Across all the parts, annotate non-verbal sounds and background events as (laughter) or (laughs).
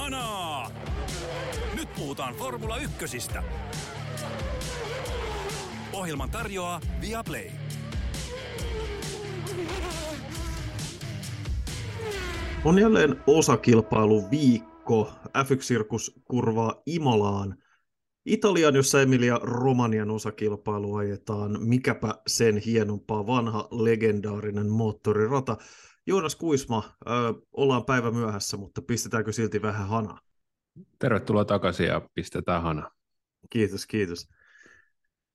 Kanaa! Nyt puhutaan Formula Ykkösistä. Ohjelman tarjoaa Viaplay. On jälleen osakilpailu viikko. F1-sirkus kurvaa Imolaan. Italian, jossa Emilia Romanian osakilpailu ajetaan. Mikäpä sen hienompaa vanha legendaarinen moottorirata. Joonas Kuisma, ö, ollaan päivä myöhässä, mutta pistetäänkö silti vähän hana? Tervetuloa takaisin ja pistetään hana. Kiitos, kiitos.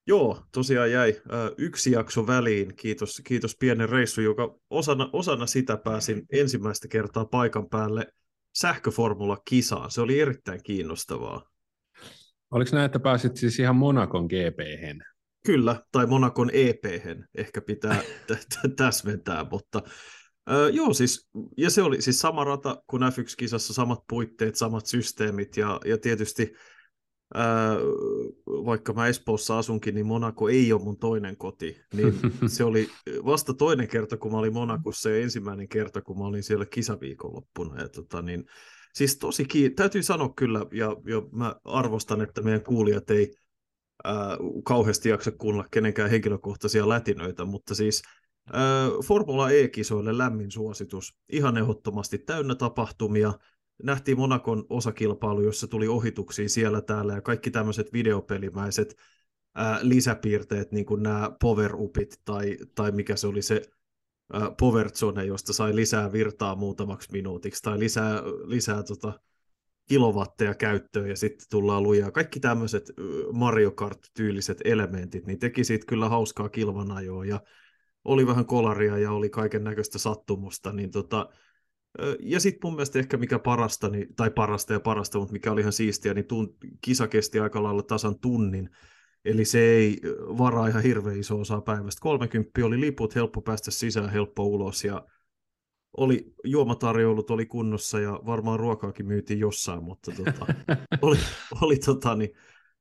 Joo, tosiaan jäi ö, yksi jakso väliin. Kiitos, kiitos pienen reissu, joka osana, osana sitä pääsin ensimmäistä kertaa paikan päälle sähköformula-kisaan. Se oli erittäin kiinnostavaa. Oliko näin, että pääsit siis ihan Monakon gp Kyllä, tai Monakon ep ehkä pitää (laughs) t- t- täsmentää, mutta Öö, joo, siis, ja se oli siis sama rata kuin F1-kisassa, samat puitteet, samat systeemit, ja, ja tietysti ää, vaikka mä Espoossa asunkin, niin Monaco ei ole mun toinen koti, niin (laughs) se oli vasta toinen kerta, kun mä olin Monakossa, ja ensimmäinen kerta, kun mä olin siellä kisaviikonloppuna, ja tota, niin, siis tosi kiin- täytyy sanoa kyllä, ja, ja mä arvostan, että meidän kuulijat ei ää, kauheasti jaksa kuunnella kenenkään henkilökohtaisia lätinöitä, mutta siis Formula E-kisoille lämmin suositus. Ihan ehdottomasti täynnä tapahtumia. Nähtiin Monakon osakilpailu, jossa tuli ohituksia siellä täällä ja kaikki tämmöiset videopelimäiset ää, lisäpiirteet, niin kuin nämä power-upit tai, tai mikä se oli se ää, power zone, josta sai lisää virtaa muutamaksi minuutiksi tai lisää, lisää tota, kilowatteja käyttöön ja sitten tullaan lujaa. Kaikki tämmöiset Mario Kart-tyyliset elementit, niin teki siitä kyllä hauskaa kilvanajoa ja oli vähän kolaria ja oli kaiken näköistä sattumusta, niin tota, ja sitten mun mielestä ehkä mikä parasta, niin, tai parasta ja parasta, mutta mikä oli ihan siistiä, niin tun, kisa kesti aika lailla tasan tunnin, eli se ei varaa ihan hirveän iso osa päivästä. 30 oli liput, helppo päästä sisään, helppo ulos, ja oli juomatarjoulut oli kunnossa, ja varmaan ruokaakin myytiin jossain, mutta tota, (laughs) oli, oli tota, niin,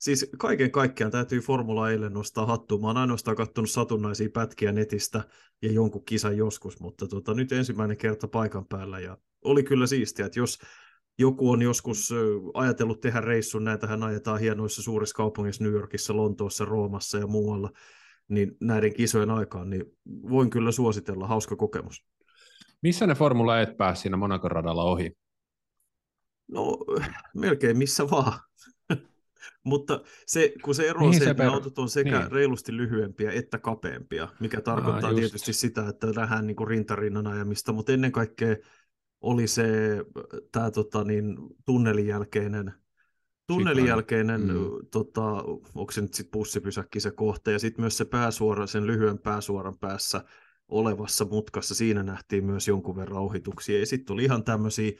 siis kaiken kaikkiaan täytyy Formula eilen nostaa hattua. Mä oon ainoastaan katsonut satunnaisia pätkiä netistä ja jonkun kisan joskus, mutta tota, nyt ensimmäinen kerta paikan päällä ja oli kyllä siistiä, että jos joku on joskus ajatellut tehdä reissun, näitähän ajetaan hienoissa suurissa kaupungeissa, New Yorkissa, Lontoossa, Roomassa ja muualla, niin näiden kisojen aikaan, niin voin kyllä suositella, hauska kokemus. Missä ne Formula et pääsi siinä Monakon radalla ohi? No, melkein missä vaan. Mutta se, kun se ero on se, se, että per... autot on sekä niin. reilusti lyhyempiä että kapeampia, mikä tarkoittaa Aa, tietysti sitä, että nähdään niin rintarinnan ajamista, mutta ennen kaikkea oli se tämä tota, niin, tunnelin jälkeinen, tunnelin jälkeinen mm. tota, onko se nyt sitten bussipysäkki se kohta, ja sitten myös se pääsuora, sen lyhyen pääsuoran päässä olevassa mutkassa, siinä nähtiin myös jonkun verran ohituksia, ja sitten tuli ihan tämmöisiä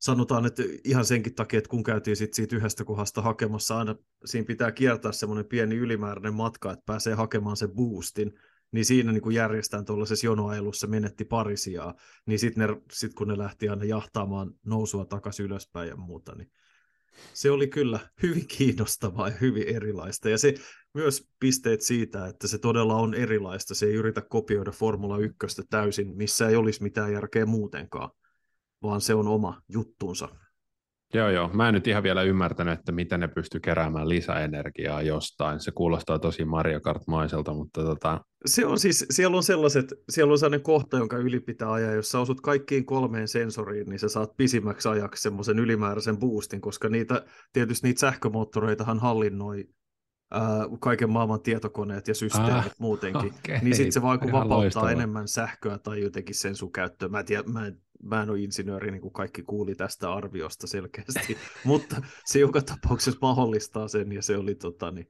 sanotaan, että ihan senkin takia, että kun käytiin sit siitä yhdestä kohdasta hakemassa, aina siinä pitää kiertää semmoinen pieni ylimääräinen matka, että pääsee hakemaan sen boostin, niin siinä niin järjestään tuollaisessa jonoajelussa menetti pari sijaa, niin sitten sit kun ne lähti aina jahtaamaan nousua takaisin ylöspäin ja muuta, niin se oli kyllä hyvin kiinnostavaa ja hyvin erilaista. Ja se myös pisteet siitä, että se todella on erilaista. Se ei yritä kopioida Formula 1 täysin, missä ei olisi mitään järkeä muutenkaan vaan se on oma juttuunsa. Joo, joo. Mä en nyt ihan vielä ymmärtänyt, että miten ne pystyy keräämään lisäenergiaa jostain. Se kuulostaa tosi Mario Kart-maiselta, mutta tota... Se on siis, siellä on sellaiset, siellä on sellainen kohta, jonka yli pitää ajaa. Jos sä osut kaikkiin kolmeen sensoriin, niin sä saat pisimmäksi ajaksi semmoisen ylimääräisen boostin, koska niitä, tietysti niitä sähkömoottoreitahan hallinnoi ää, kaiken maailman tietokoneet ja systeemit ah, muutenkin, okay. niin sitten se vaan kun vapauttaa loistava. enemmän sähköä tai jotenkin sen sun käyttöön. Mä, tiedä, mä, en, mä en ole insinööri, niin kuin kaikki kuuli tästä arviosta selkeästi, (laughs) mutta se joka tapauksessa mahdollistaa sen, ja se oli tota, niin,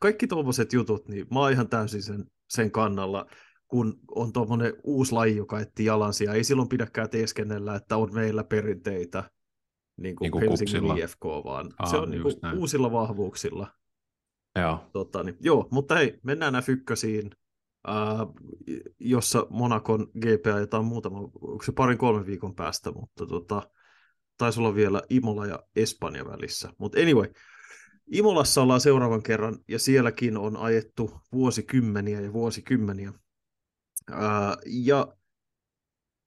kaikki tuommoiset jutut, niin mä oon ihan täysin sen, sen kannalla, kun on tuommoinen uusi laji, joka etsii jalansia, ei silloin pidäkään teeskennellä, että on meillä perinteitä, niin kuin, niin kuin Helsingin kupsilla. IFK, vaan Aa, se on niin kuin uusilla vahvuuksilla. Joo. Totta, niin, joo, mutta hei, mennään F1 ää, jossa Monakon GP ajetaan muutama, onko se parin kolmen viikon päästä, mutta tota, taisi olla vielä Imola ja Espanja välissä. Mutta anyway, Imolassa ollaan seuraavan kerran ja sielläkin on ajettu vuosikymmeniä ja vuosikymmeniä. Ää, ja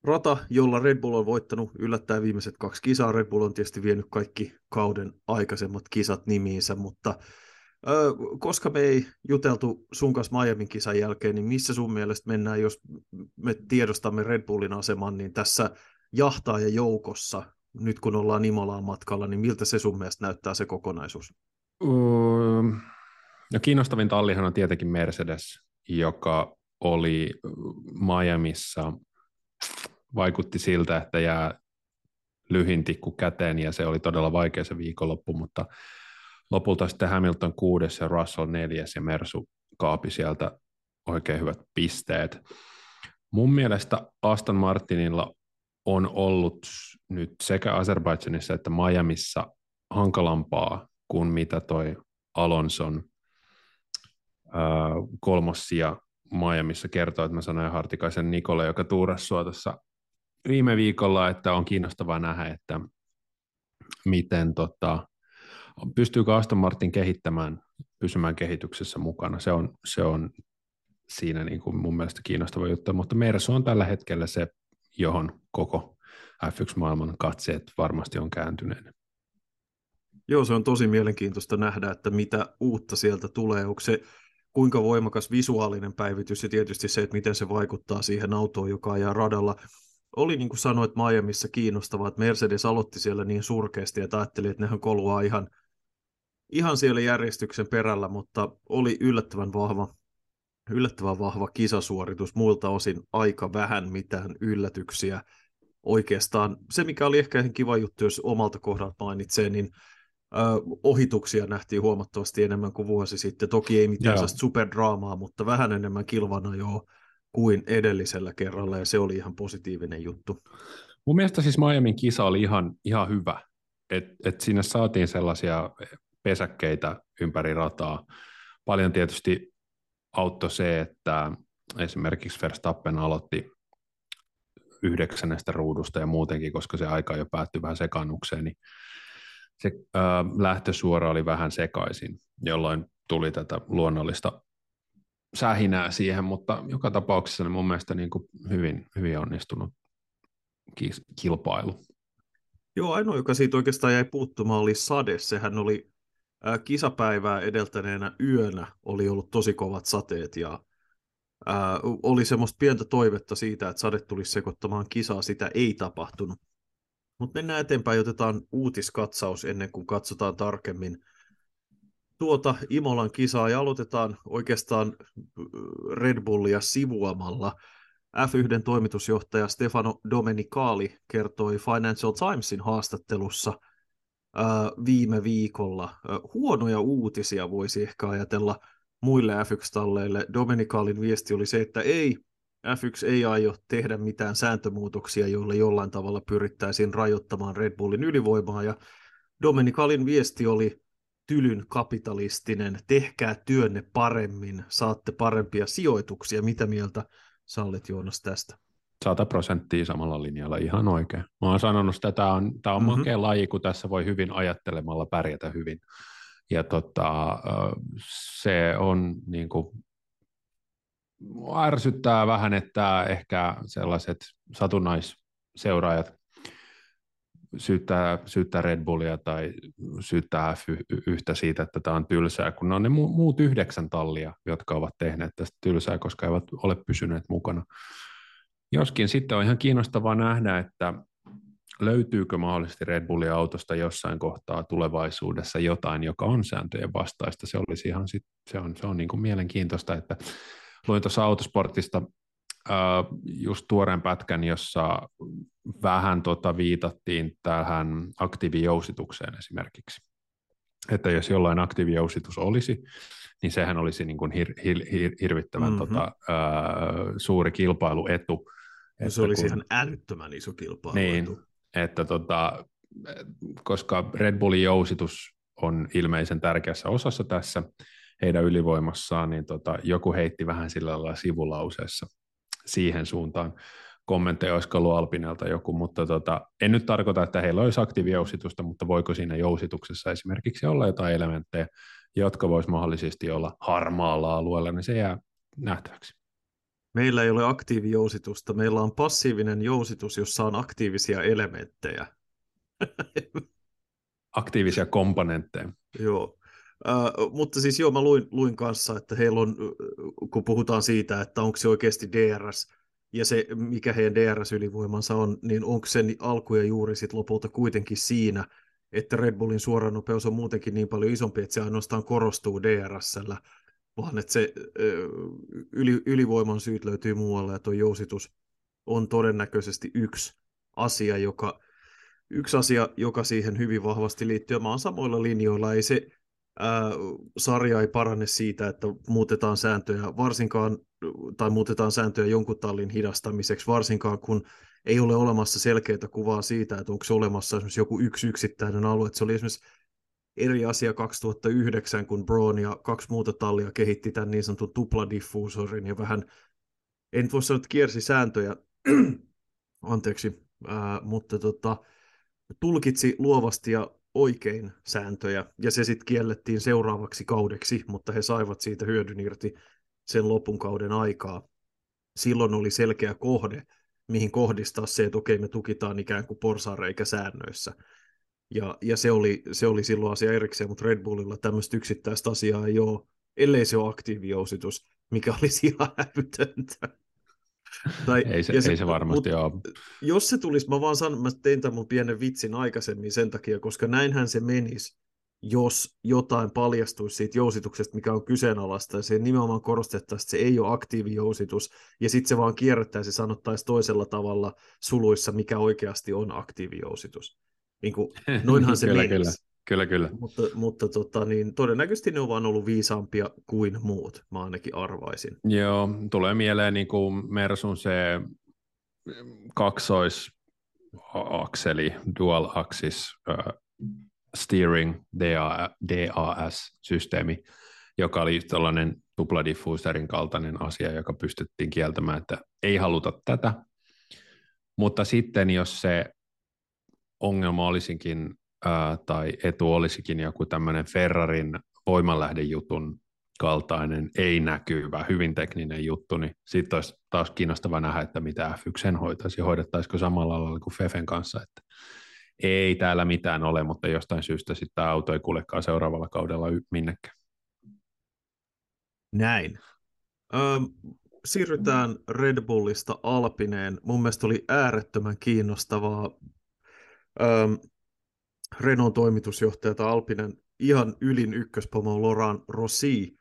rata, jolla Red Bull on voittanut yllättäen viimeiset kaksi kisaa. Red Bull on tietysti vienyt kaikki kauden aikaisemmat kisat nimiinsä, mutta koska me ei juteltu sun kanssa Miamin kisan jälkeen, niin missä sun mielestä mennään, jos me tiedostamme Red Bullin aseman, niin tässä jahtaaja joukossa, nyt kun ollaan Imolaan matkalla, niin miltä se sun mielestä näyttää se kokonaisuus? Um, no kiinnostavin tallihan on tietenkin Mercedes, joka oli Miamissa vaikutti siltä, että jää lyhin tikku käteen ja se oli todella vaikea se viikonloppu, mutta lopulta sitten Hamilton kuudes ja Russell neljäs ja Mersu kaapi sieltä oikein hyvät pisteet. Mun mielestä Aston Martinilla on ollut nyt sekä Azerbaidžanissa että Miamissa hankalampaa kuin mitä toi Alonson kolmossia Miamissa kertoo, että mä sanoin Hartikaisen Nikolle, joka tuurasi sua tuossa viime viikolla, että on kiinnostavaa nähdä, että miten tota, pystyykö Aston Martin kehittämään, pysymään kehityksessä mukana. Se on, se on siinä niin kuin mun mielestä kiinnostava juttu, mutta Mersu on tällä hetkellä se, johon koko F1-maailman katseet varmasti on kääntyneen. Joo, se on tosi mielenkiintoista nähdä, että mitä uutta sieltä tulee. Onko se kuinka voimakas visuaalinen päivitys ja tietysti se, että miten se vaikuttaa siihen autoon, joka ajaa radalla oli niin kuin sanoit Miamiissa kiinnostavaa, että Mercedes aloitti siellä niin surkeasti, että ajatteli, että nehän koluaa ihan, ihan siellä järjestyksen perällä, mutta oli yllättävän vahva, yllättävän vahva kisasuoritus, muilta osin aika vähän mitään yllätyksiä. Oikeastaan se, mikä oli ehkä ihan kiva juttu, jos omalta kohdalta mainitsee, niin ö, ohituksia nähtiin huomattavasti enemmän kuin vuosi sitten. Toki ei mitään superdraamaa, mutta vähän enemmän kilvana jo kuin edellisellä kerralla, ja se oli ihan positiivinen juttu. Mun mielestä siis Miamin kisa oli ihan, ihan hyvä, että et sinne saatiin sellaisia pesäkkeitä ympäri rataa. Paljon tietysti auttoi se, että esimerkiksi Verstappen aloitti yhdeksännestä ruudusta ja muutenkin, koska se aika jo päättyi vähän sekannukseen, niin se ää, lähtösuora oli vähän sekaisin, jolloin tuli tätä luonnollista sähinää siihen, mutta joka tapauksessa niin mun mielestä niin kuin hyvin, hyvin onnistunut kilpailu. Joo, ainoa, joka siitä oikeastaan jäi puuttumaan, oli sade. Sehän oli äh, kisapäivää edeltäneenä yönä, oli ollut tosi kovat sateet ja äh, oli semmoista pientä toivetta siitä, että sade tulisi sekoittamaan kisaa, sitä ei tapahtunut. Mutta mennään eteenpäin, otetaan uutiskatsaus ennen kuin katsotaan tarkemmin tuota Imolan kisaa ja aloitetaan oikeastaan Red Bullia sivuamalla. F1 toimitusjohtaja Stefano Domenicali kertoi Financial Timesin haastattelussa ää, viime viikolla. Huonoja uutisia voisi ehkä ajatella muille F1-talleille. Domenicalin viesti oli se, että ei, F1 ei aio tehdä mitään sääntömuutoksia, joilla jollain tavalla pyrittäisiin rajoittamaan Red Bullin ylivoimaa, ja Domenicalin viesti oli tylyn kapitalistinen, tehkää työnne paremmin, saatte parempia sijoituksia. Mitä mieltä sä olet Joonas tästä? 100 prosenttia samalla linjalla, ihan oikein. Mä oon sanonut että tämä on, tää on mm-hmm. makea laji, kun tässä voi hyvin ajattelemalla pärjätä hyvin. Ja tota, se on niin kuin, ärsyttää vähän, että ehkä sellaiset satunnaisseuraajat syyttää, syyttää Red Bullia tai syyttää F1 siitä, että tämä on tylsää, kun ne on ne muut yhdeksän tallia, jotka ovat tehneet tästä tylsää, koska eivät ole pysyneet mukana. Joskin sitten on ihan kiinnostavaa nähdä, että löytyykö mahdollisesti Red Bullin autosta jossain kohtaa tulevaisuudessa jotain, joka on sääntöjen vastaista. Se olisi ihan sit, se on, se on niin kuin mielenkiintoista, että luin tuossa autosportista just tuoreen pätkän, jossa vähän tota viitattiin tähän aktiivijousitukseen esimerkiksi. Että jos jollain aktiivijousitus olisi, niin sehän olisi niin kuin hir, hir, hir, hirvittävän mm-hmm. tota, uh, suuri kilpailuetu. No se olisi kun, ihan älyttömän iso kilpailuetu. Niin, että tota, koska Red Bullin jousitus on ilmeisen tärkeässä osassa tässä heidän ylivoimassaan, niin tota, joku heitti vähän sillä lailla sivulauseessa siihen suuntaan kommentteja, olisiko ollut Alpinelta joku, mutta tota, en nyt tarkoita, että heillä olisi aktiivijousitusta, mutta voiko siinä jousituksessa esimerkiksi olla jotain elementtejä, jotka voisi mahdollisesti olla harmaalla alueella, niin se jää nähtäväksi. Meillä ei ole aktiivijousitusta, meillä on passiivinen jousitus, jossa on aktiivisia elementtejä. (laughs) Aktiivisia komponentteja. Joo. Uh, mutta siis joo, mä luin, luin kanssa, että heillä on, kun puhutaan siitä, että onko se oikeasti DRS, ja se, mikä heidän DRS-ylivoimansa on, niin onko sen alku ja juuri sit lopulta kuitenkin siinä, että Red Bullin suoranopeus on muutenkin niin paljon isompi, että se ainoastaan korostuu DRSllä, vaan että se yli, ylivoiman syyt löytyy muualla, ja tuo jousitus on todennäköisesti yksi asia, joka, yksi asia, joka siihen hyvin vahvasti liittyy. Mä oon samoilla linjoilla, ei se ää, sarja ei parane siitä, että muutetaan sääntöjä, varsinkaan, tai muutetaan sääntöjä jonkun tallin hidastamiseksi, varsinkaan kun ei ole olemassa selkeää kuvaa siitä, että onko se olemassa esimerkiksi joku yksi yksittäinen alue. Että se oli esimerkiksi eri asia 2009, kun Braun ja kaksi muuta tallia kehitti tämän niin sanotun tupladiffuusorin ja vähän, en voi sanoa, että kiersi sääntöjä, (clears throat) anteeksi, ää, mutta tota, tulkitsi luovasti ja oikein sääntöjä, ja se sitten kiellettiin seuraavaksi kaudeksi, mutta he saivat siitä hyödyn irti sen lopun kauden aikaa. Silloin oli selkeä kohde, mihin kohdistaa se, että okei, me tukitaan ikään kuin porsareikä säännöissä. Ja, ja se, oli, se oli silloin asia erikseen, mutta Red Bullilla tämmöistä yksittäistä asiaa ei ole, ellei se ole aktiivijousitus, mikä olisi (laughs) ihan hävytöntä. Tai, ei, se, se, ei se varmasti ole. Jos se tulisi, mä vaan sanon, mä tein tämän mun pienen vitsin aikaisemmin sen takia, koska näinhän se menisi, jos jotain paljastuisi siitä jousituksesta, mikä on kyseenalaista, ja se nimenomaan korostettaisiin, että se ei ole aktiivijousitus, ja sitten se vaan kierrättäisi ja sanottaisi toisella tavalla suluissa, mikä oikeasti on aktiivijousitus. Niin kuin, (laughs) noinhan se kyllä. Kyllä. Kyllä, kyllä. Mutta, mutta tota, niin, todennäköisesti ne on vaan ollut viisaampia kuin muut, mä ainakin arvaisin. Joo, tulee mieleen niin kuin Mersun se kaksoisakseli, dual axis uh, steering DA, DAS-systeemi, joka oli tällainen tupladiffuuserin kaltainen asia, joka pystyttiin kieltämään, että ei haluta tätä. Mutta sitten jos se ongelma olisinkin ää, tai etu olisikin joku tämmöinen Ferrarin voimanlähdejutun kaltainen, ei näkyvä, hyvin tekninen juttu, niin sitten olisi taas kiinnostava nähdä, että mitä F1 hoitaisi, hoidettaisiko samalla lailla kuin Fefen kanssa, että ei täällä mitään ole, mutta jostain syystä sitten tämä auto ei kuljekaan seuraavalla kaudella minnekään. Näin. Öö, siirrytään Red Bullista Alpineen. Mun mielestä oli äärettömän kiinnostavaa. Öö, Renault toimitusjohtaja tai Alpinen ihan ylin ykköspomo Loran Rossi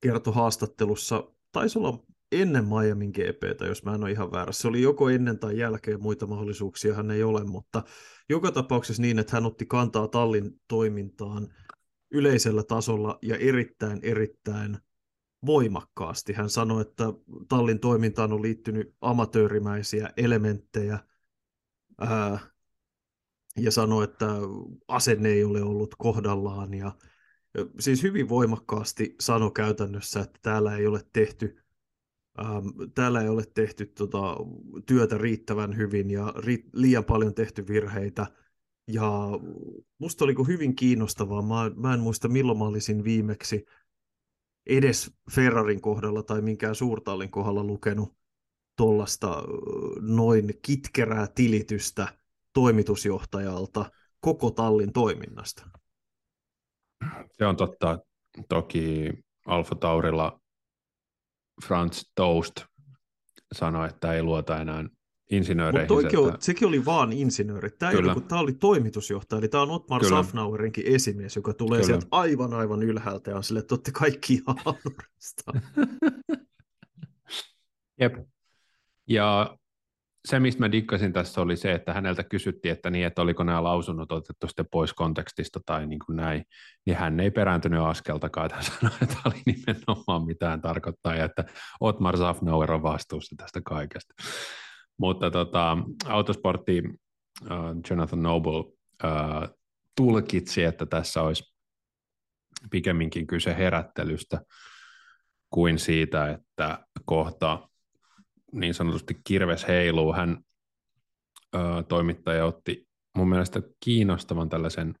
kertoi haastattelussa, taisi olla ennen Miamin GPtä, jos mä en ole ihan väärässä. Se oli joko ennen tai jälkeen, muita mahdollisuuksia hän ei ole, mutta joka tapauksessa niin, että hän otti kantaa tallin toimintaan yleisellä tasolla ja erittäin, erittäin voimakkaasti. Hän sanoi, että tallin toimintaan on liittynyt amatöörimäisiä elementtejä, ää, ja sanoi, että asenne ei ole ollut kohdallaan ja siis hyvin voimakkaasti sanoi käytännössä, että täällä ei ole tehty ähm, täällä ei ole tehty tota, työtä riittävän hyvin ja ri, liian paljon tehty virheitä. Ja musta oli hyvin kiinnostavaa. Mä, mä en muista milloin mä olisin viimeksi edes Ferrarin kohdalla tai minkään suurtallin kohdalla lukenut tuollaista noin kitkerää tilitystä toimitusjohtajalta koko tallin toiminnasta. Se on totta. Toki Alfa Taurilla Franz Toast sanoi, että ei luota enää insinööreihin. Mutta että... sekin oli vaan insinööri. Tämä, ei ollut, tämä oli toimitusjohtaja, eli tämä on Otmar Kyllä. Safnauerinkin esimies, joka tulee Kyllä. sieltä aivan aivan ylhäältä ja on sille, että olette kaikki ihan (laughs) Jep. Ja se, mistä mä dikkasin tässä, oli se, että häneltä kysyttiin, että, niin, että oliko nämä lausunnot otettu sitten pois kontekstista tai niin kuin näin, niin hän ei perääntynyt askeltakaan, että hän sanoi, että oli nimenomaan mitään tarkoittaa, ja että Otmar Safnauer on vastuussa tästä kaikesta. Mutta tota, autosportti uh, Jonathan Noble uh, tulkitsi, että tässä olisi pikemminkin kyse herättelystä kuin siitä, että kohta niin sanotusti kirves heiluu. Hän ö, toimittaja otti mun mielestä kiinnostavan tällaisen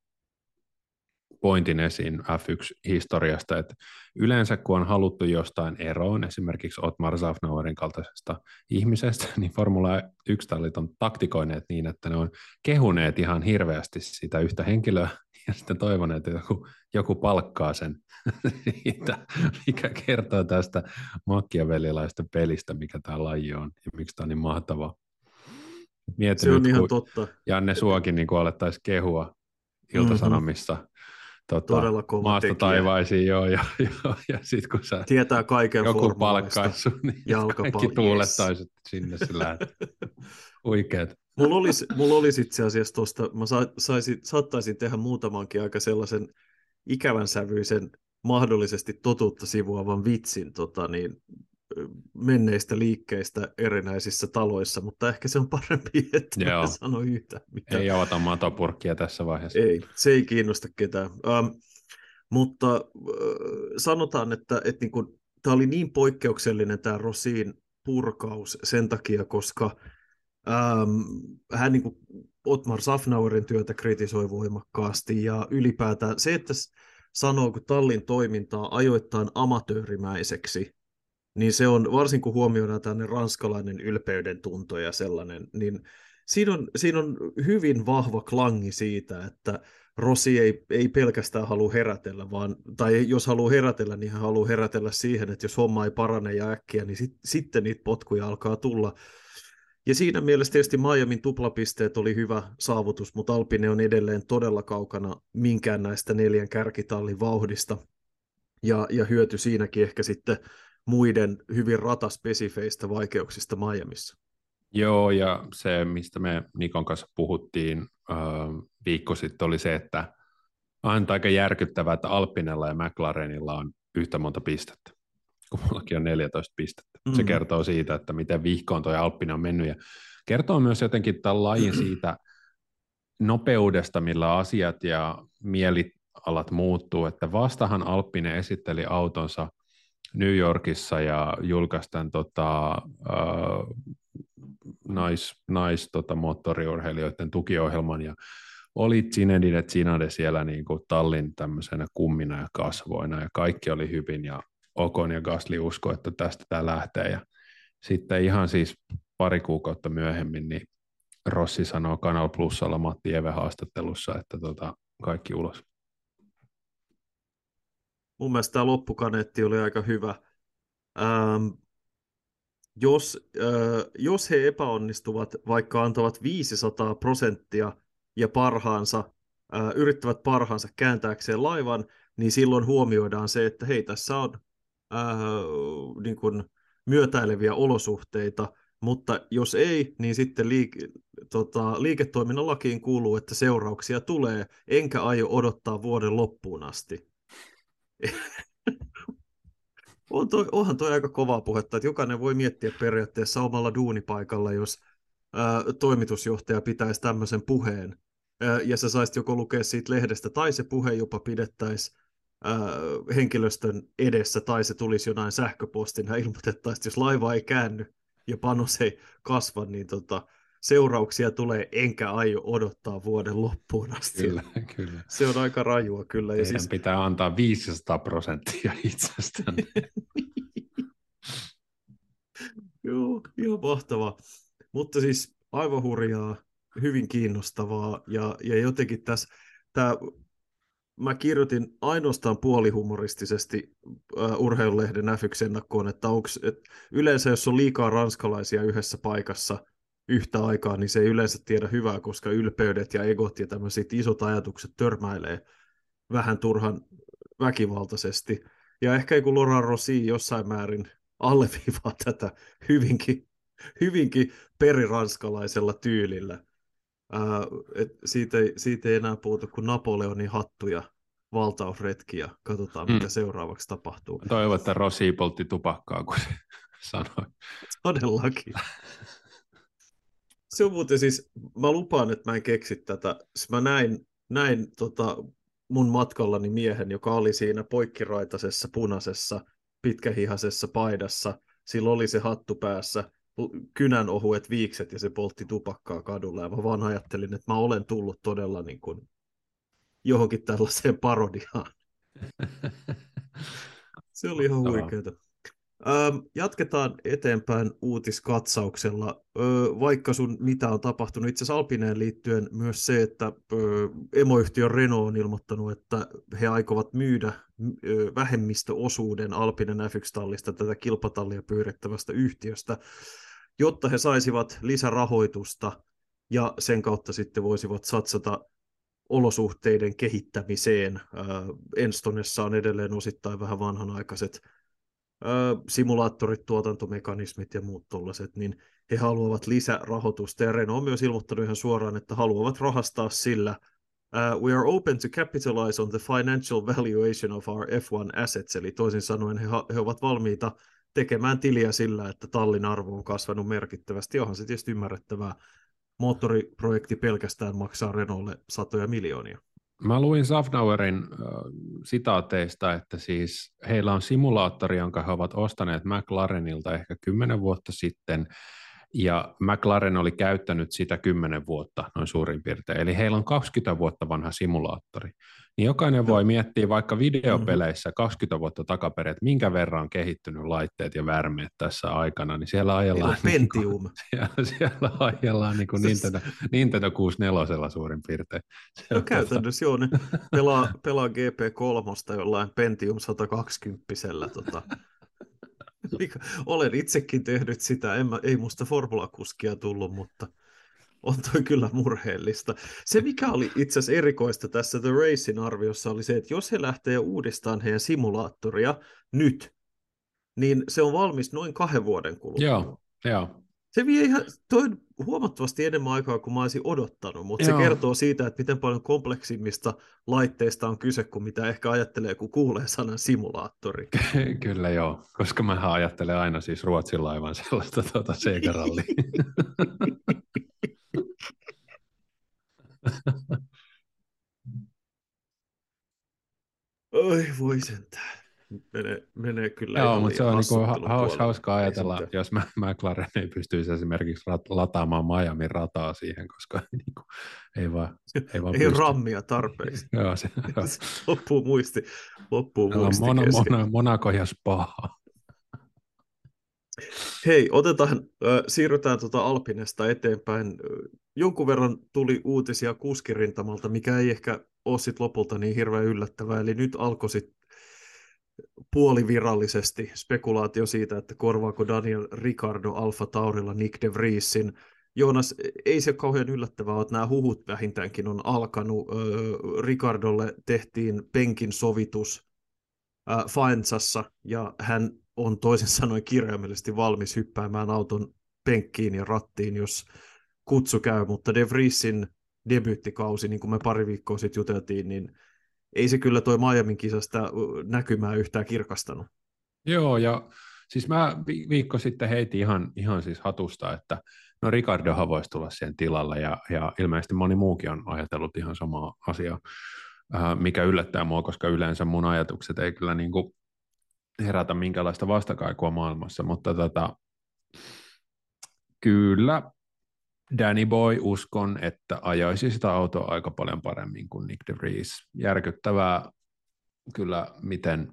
pointin esiin F1-historiasta, että yleensä kun on haluttu jostain eroon, esimerkiksi Otmar Zafnauerin kaltaisesta ihmisestä, (laughs) niin Formula 1-tallit on taktikoineet niin, että ne on kehuneet ihan hirveästi sitä yhtä henkilöä, ja sitten toivoneet, että joku, joku palkkaa sen (laughs) siitä, mikä kertoo tästä makiavelilaista pelistä, mikä tämä laji on, ja miksi tämä on niin mahtava. Mietin se on nyt, ihan totta. Janne Suokin niin alettaisiin kehua Iltasanomissa mm-hmm tota, Todella kova maasta tekijä. taivaisiin, joo, ja, ja, ja sitten kun sä Tietää kaiken joku palkkaisi niin kaikki tuulettaisi yes. sinne sillä Huikeet. Mulla olisi, mulla olisi itse asiassa tuosta, mä sa, saisin, saattaisin tehdä muutamankin aika sellaisen ikävän sävyisen, mahdollisesti totuutta sivuavan vitsin tota, niin, menneistä liikkeistä erinäisissä taloissa, mutta ehkä se on parempi, (laughs) että Joo. sano yhtä. Mitä... Ei avata matopurkkia tässä vaiheessa. Ei, se ei kiinnosta ketään. Um, mutta uh, sanotaan, että, että niin tämä oli niin poikkeuksellinen tämä Rosin purkaus sen takia, koska um, hän niin kuin Otmar Safnauerin työtä kritisoi voimakkaasti ja ylipäätään se, että sanoo, kun tallin toimintaa ajoittain amatöörimäiseksi, niin se on, varsin kun huomioidaan tämmöinen ranskalainen ylpeyden tunto ja sellainen, niin siinä on, siinä on hyvin vahva klangi siitä, että Rossi ei, ei pelkästään halua herätellä, vaan, tai jos haluaa herätellä, niin hän haluaa herätellä siihen, että jos homma ei parane ja äkkiä, niin sit, sitten niitä potkuja alkaa tulla. Ja siinä mielessä tietysti Miamin tuplapisteet oli hyvä saavutus, mutta Alpine on edelleen todella kaukana minkään näistä neljän kärkitallin vauhdista. Ja, ja hyöty siinäkin ehkä sitten muiden hyvin rataspesifeistä vaikeuksista Miamiissa. Joo, ja se, mistä me Nikon kanssa puhuttiin äh, viikko sitten, oli se, että on aika järkyttävää, että Alpinella ja McLarenilla on yhtä monta pistettä, kun mullakin on 14 pistettä. Mm-hmm. Se kertoo siitä, että miten vihkoon tuo Alppinen on mennyt, ja kertoo myös jotenkin tämän lajin (clears throat) siitä nopeudesta, millä asiat ja mielialat muuttuu, että vastahan Alppinen esitteli autonsa New Yorkissa ja julkaistaan tota, uh, nais, nais tota, moottoriurheilijoiden tukiohjelman ja oli Zinedine Zinade siellä niin kuin tallin tämmöisenä kummina ja kasvoina ja kaikki oli hyvin ja Okon ja Gasly usko, että tästä tämä lähtee ja sitten ihan siis pari kuukautta myöhemmin niin Rossi sanoo Kanal Plusalla Matti Eve haastattelussa, että tota, kaikki ulos mun mielestä tämä loppukaneetti oli aika hyvä. Ähm, jos, äh, jos he epäonnistuvat, vaikka antavat 500 prosenttia ja parhaansa, äh, yrittävät parhaansa kääntääkseen laivan, niin silloin huomioidaan se, että hei, tässä on äh, niin kuin myötäileviä olosuhteita, mutta jos ei, niin sitten liik- tota, liiketoiminnan lakiin kuuluu, että seurauksia tulee, enkä aio odottaa vuoden loppuun asti. (laughs) on toi, onhan toi aika kovaa puhetta, että jokainen voi miettiä periaatteessa omalla duunipaikalla, jos ää, toimitusjohtaja pitäisi tämmöisen puheen, ää, ja sä saisit joko lukea siitä lehdestä, tai se puhe jopa pidettäisiin henkilöstön edessä, tai se tulisi jonain sähköpostina ilmoitettaisiin, jos laiva ei käänny ja panos ei kasva, niin tota, seurauksia tulee, enkä aio odottaa vuoden loppuun asti. Kyllä, kyllä. Se on aika rajua kyllä. Ja siis... pitää antaa 500 prosenttia (laughs) itsestään. (laughs) Joo, ihan mahtavaa. Mutta siis aivan hurjaa, hyvin kiinnostavaa ja, ja jotenkin tässä tämä mä kirjoitin ainoastaan puolihumoristisesti uh, urheilulehden F1-ennakkoon, että onks, et yleensä jos on liikaa ranskalaisia yhdessä paikassa, yhtä aikaa, niin se ei yleensä tiedä hyvää, koska ylpeydet ja egot ja tämmöiset isot ajatukset törmäilee vähän turhan väkivaltaisesti. Ja ehkä joku Laurent Rossi jossain määrin alleviivaa tätä hyvinkin, hyvinkin periranskalaisella tyylillä. Ää, et siitä, ei, siitä ei enää puhuta kuin Napoleonin hattuja valtausretki katsotaan, mm. mitä seuraavaksi tapahtuu. Toivon, että Rossi poltti tupakkaa, kun se (laughs) sanoi. Todellakin. Se on muuten siis, mä lupaan, että mä en keksi tätä. Mä näin, näin tota, mun matkallani miehen, joka oli siinä poikkiraitasessa punaisessa pitkähihasessa paidassa. Sillä oli se hattu päässä, kynän ohuet viikset ja se poltti tupakkaa kadulla. Ja mä vaan ajattelin, että mä olen tullut todella niin kuin johonkin tällaiseen parodiaan. Se oli ihan huikeeta. Jatketaan eteenpäin uutiskatsauksella. Vaikka sun mitä on tapahtunut, itse asiassa Alpineen liittyen myös se, että emoyhtiö Renault on ilmoittanut, että he aikovat myydä vähemmistöosuuden Alpinen F1-tallista tätä kilpatallia pyörittävästä yhtiöstä, jotta he saisivat lisärahoitusta ja sen kautta sitten voisivat satsata olosuhteiden kehittämiseen. Enstonessa on edelleen osittain vähän vanhanaikaiset simulaattorit, tuotantomekanismit ja muut tuollaiset, niin he haluavat lisärahoitusta. Ja Renault on myös ilmoittanut ihan suoraan, että haluavat rahastaa sillä, uh, we are open to capitalize on the financial valuation of our F1 assets, eli toisin sanoen he, he ovat valmiita tekemään tiliä sillä, että tallin arvo on kasvanut merkittävästi. Onhan se tietysti ymmärrettävää. Moottoriprojekti pelkästään maksaa Renaultille satoja miljoonia. Mä luin Safnauerin äh, sitaateista, että siis heillä on simulaattori, jonka he ovat ostaneet McLarenilta ehkä kymmenen vuotta sitten, ja McLaren oli käyttänyt sitä kymmenen vuotta noin suurin piirtein. Eli heillä on 20 vuotta vanha simulaattori. Niin jokainen voi miettiä vaikka videopeleissä 20 vuotta takaperin, että minkä verran on kehittynyt laitteet ja värmeet tässä aikana, niin siellä ajellaan... Niin Pentium. Kuin, (laughs) siellä, siellä ajellaan niin kuin Nintendo, Nintendo 64 suurin piirtein. Se no käytännössä joo, ne pelaa, pelaa GP3 jollain Pentium 120 tota, (laughs) (laughs) olen itsekin tehnyt sitä, en mä, ei musta formulakuskia tullut, mutta on toi kyllä murheellista. Se, mikä oli itse asiassa erikoista tässä The Racing arviossa, oli se, että jos he lähtee uudistamaan heidän simulaattoria nyt, niin se on valmis noin kahden vuoden kuluttua. Joo, joo. Se vie ihan, toi huomattavasti enemmän aikaa kuin mä olisin odottanut, mutta Joo. se kertoo siitä, että miten paljon kompleksimmista laitteista on kyse kuin mitä ehkä ajattelee, kun kuulee sanan simulaattori. (laughs) Kyllä joo, koska mä ajattelen aina siis Ruotsin laivan sellaista tuota Segarallia. (laughs) Oi voi sentään menee, menee kyllä Joo, mutta se on niinku haus, hauska ajatella, sitten. jos mä, McLaren ei pystyisi esimerkiksi rat, lataamaan Miami rataa siihen, koska (laughs) niinku, ei vaan, ei vaan ei rammia tarpeeksi. (laughs) Joo, se, loppuu muisti, loppuu muisti Mono, mono, Monaco ja Spa. Hei, otetaan, äh, siirrytään tuota Alpinesta eteenpäin. Jonkun verran tuli uutisia kuskirintamalta, mikä ei ehkä ole sit lopulta niin hirveän yllättävää. Eli nyt alkoi sit puolivirallisesti spekulaatio siitä, että korvaako Daniel Ricardo Alfa Taurilla Nick de Vriesin. Joonas, ei se kauhean yllättävää että nämä huhut vähintäänkin on alkanut. Ricardolle tehtiin penkin sovitus Faensassa, ja hän on toisin sanoen kirjaimellisesti valmis hyppäämään auton penkkiin ja rattiin, jos kutsu käy, mutta De Vriesin debyyttikausi, niin kuin me pari viikkoa sitten juteltiin, niin ei se kyllä toi Miamin kisasta näkymää yhtään kirkastanut. Joo, ja siis mä viikko sitten heitin ihan, ihan siis hatusta, että no Ricardohan voisi tulla siihen tilalle, ja, ja ilmeisesti moni muukin on ajatellut ihan samaa asiaa, mikä yllättää mua, koska yleensä mun ajatukset ei kyllä niin kuin herätä minkälaista vastakaikua maailmassa, mutta tota, kyllä Danny Boy uskon, että ajaisi sitä autoa aika paljon paremmin kuin Nick de Vries. Järkyttävää kyllä, miten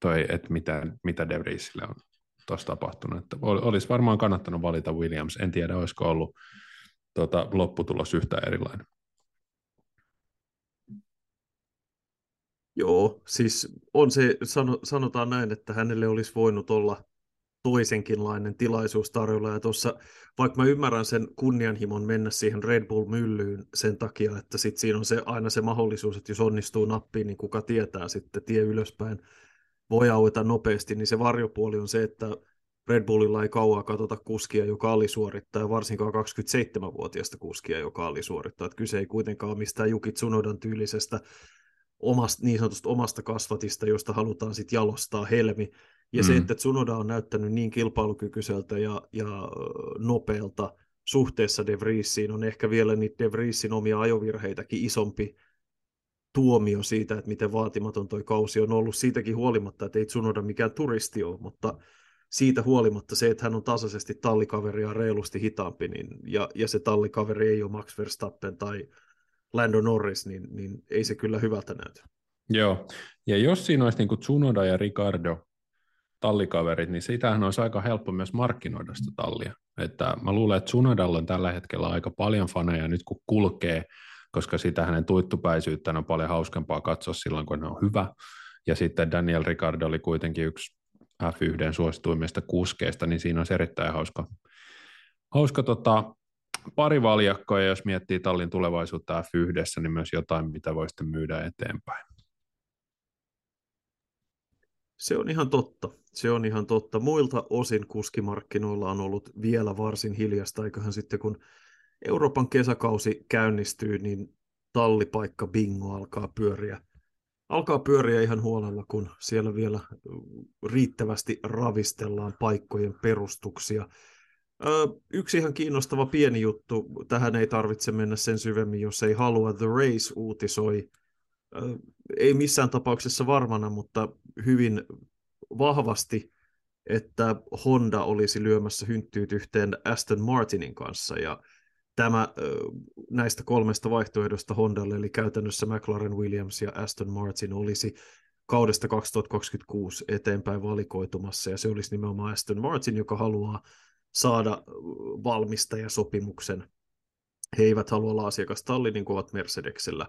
toi, että mitä, mitä de Vriesille on tuossa tapahtunut. Että olisi varmaan kannattanut valita Williams. En tiedä, olisiko ollut tuota, lopputulos yhtä erilainen. Joo, siis on se, sanotaan näin, että hänelle olisi voinut olla toisenkinlainen tilaisuus tarjolla. Ja tuossa, vaikka mä ymmärrän sen kunnianhimon mennä siihen Red Bull-myllyyn sen takia, että sit siinä on se, aina se mahdollisuus, että jos onnistuu nappiin, niin kuka tietää sitten tie ylöspäin voi aueta nopeasti, niin se varjopuoli on se, että Red Bullilla ei kauaa katsota kuskia, joka alisuorittaa, varsinkaan 27-vuotiaasta kuskia, joka alisuorittaa. Että kyse ei kuitenkaan ole mistään Juki Tsunodan tyylisestä omasta, niin sanotusta omasta kasvatista, josta halutaan sitten jalostaa helmi, ja mm. se, että Tsunoda on näyttänyt niin kilpailukykyiseltä ja, ja nopealta suhteessa De Vriesiin, on ehkä vielä niitä De Vriesin omia ajovirheitäkin isompi tuomio siitä, että miten vaatimaton toi kausi on ollut siitäkin huolimatta, että ei Tsunoda mikään turisti ole, mutta siitä huolimatta se, että hän on tasaisesti tallikaveria reilusti hitaampi, niin, ja, ja se tallikaveri ei ole Max Verstappen tai Lando Norris, niin, niin ei se kyllä hyvältä näytä. Joo, ja jos siinä olisi niin kuin Tsunoda ja Ricardo tallikaverit, niin sitähän olisi aika helppo myös markkinoida sitä tallia. Että mä luulen, että Tsunodalla on tällä hetkellä aika paljon faneja nyt kun kulkee, koska sitä hänen tuittupäisyyttään on paljon hauskempaa katsoa silloin, kun ne on hyvä. Ja sitten Daniel Ricardo oli kuitenkin yksi F1 suosituimmista kuskeista, niin siinä on erittäin hauska, hauska tota, pari valjakkoa, ja jos miettii tallin tulevaisuutta F1, niin myös jotain, mitä voi sitten myydä eteenpäin. Se on ihan totta. Se on ihan totta. Muilta osin kuskimarkkinoilla on ollut vielä varsin hiljasta, eiköhän sitten kun Euroopan kesäkausi käynnistyy, niin tallipaikka bingo alkaa pyöriä. Alkaa pyöriä ihan huolella, kun siellä vielä riittävästi ravistellaan paikkojen perustuksia. Yksi ihan kiinnostava pieni juttu, tähän ei tarvitse mennä sen syvemmin, jos ei halua. The Race uutisoi ei missään tapauksessa varmana, mutta hyvin vahvasti, että Honda olisi lyömässä hynttyyt yhteen Aston Martinin kanssa, ja tämä näistä kolmesta vaihtoehdosta Hondalle, eli käytännössä McLaren Williams ja Aston Martin olisi kaudesta 2026 eteenpäin valikoitumassa, ja se olisi nimenomaan Aston Martin, joka haluaa saada valmistajasopimuksen. He eivät halua olla asiakastalli, niin kuin ovat Mercedesellä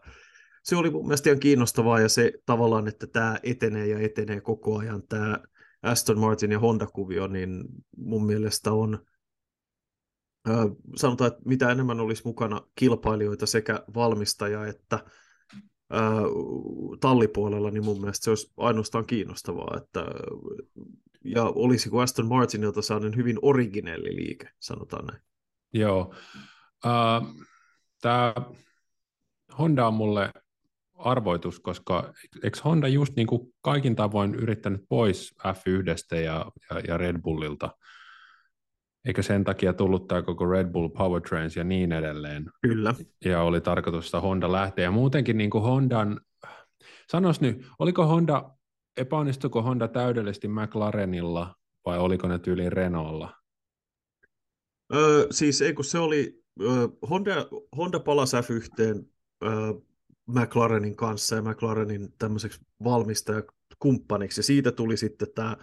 se oli mun mielestä ihan kiinnostavaa ja se tavallaan, että tämä etenee ja etenee koko ajan, tämä Aston Martin ja Honda-kuvio, niin mun mielestä on, äh, sanotaan, että mitä enemmän olisi mukana kilpailijoita sekä valmistaja että äh, tallipuolella, niin mun mielestä se olisi ainoastaan kiinnostavaa, että ja olisiko Aston Martinilta saanut hyvin originelli liike, sanotaan näin. Joo. Uh, Tämä Honda on mulle arvoitus, koska eikö Honda just niin kuin kaikin tavoin yrittänyt pois F1 ja, ja, ja Red Bullilta? Eikö sen takia tullut tämä koko Red Bull Powertrains ja niin edelleen? Kyllä. Ja oli tarkoitus, että Honda lähtee. Ja muutenkin niin kuin Hondan, sanos nyt, oliko Honda, epäonnistuiko Honda täydellisesti McLarenilla vai oliko ne tyyliin Renaultilla? Öö, siis ei kun se oli, öö, Honda, Honda palasi F1 öö, McLarenin kanssa ja McLarenin tämmöiseksi valmistajakumppaniksi. Ja siitä tuli sitten tämä,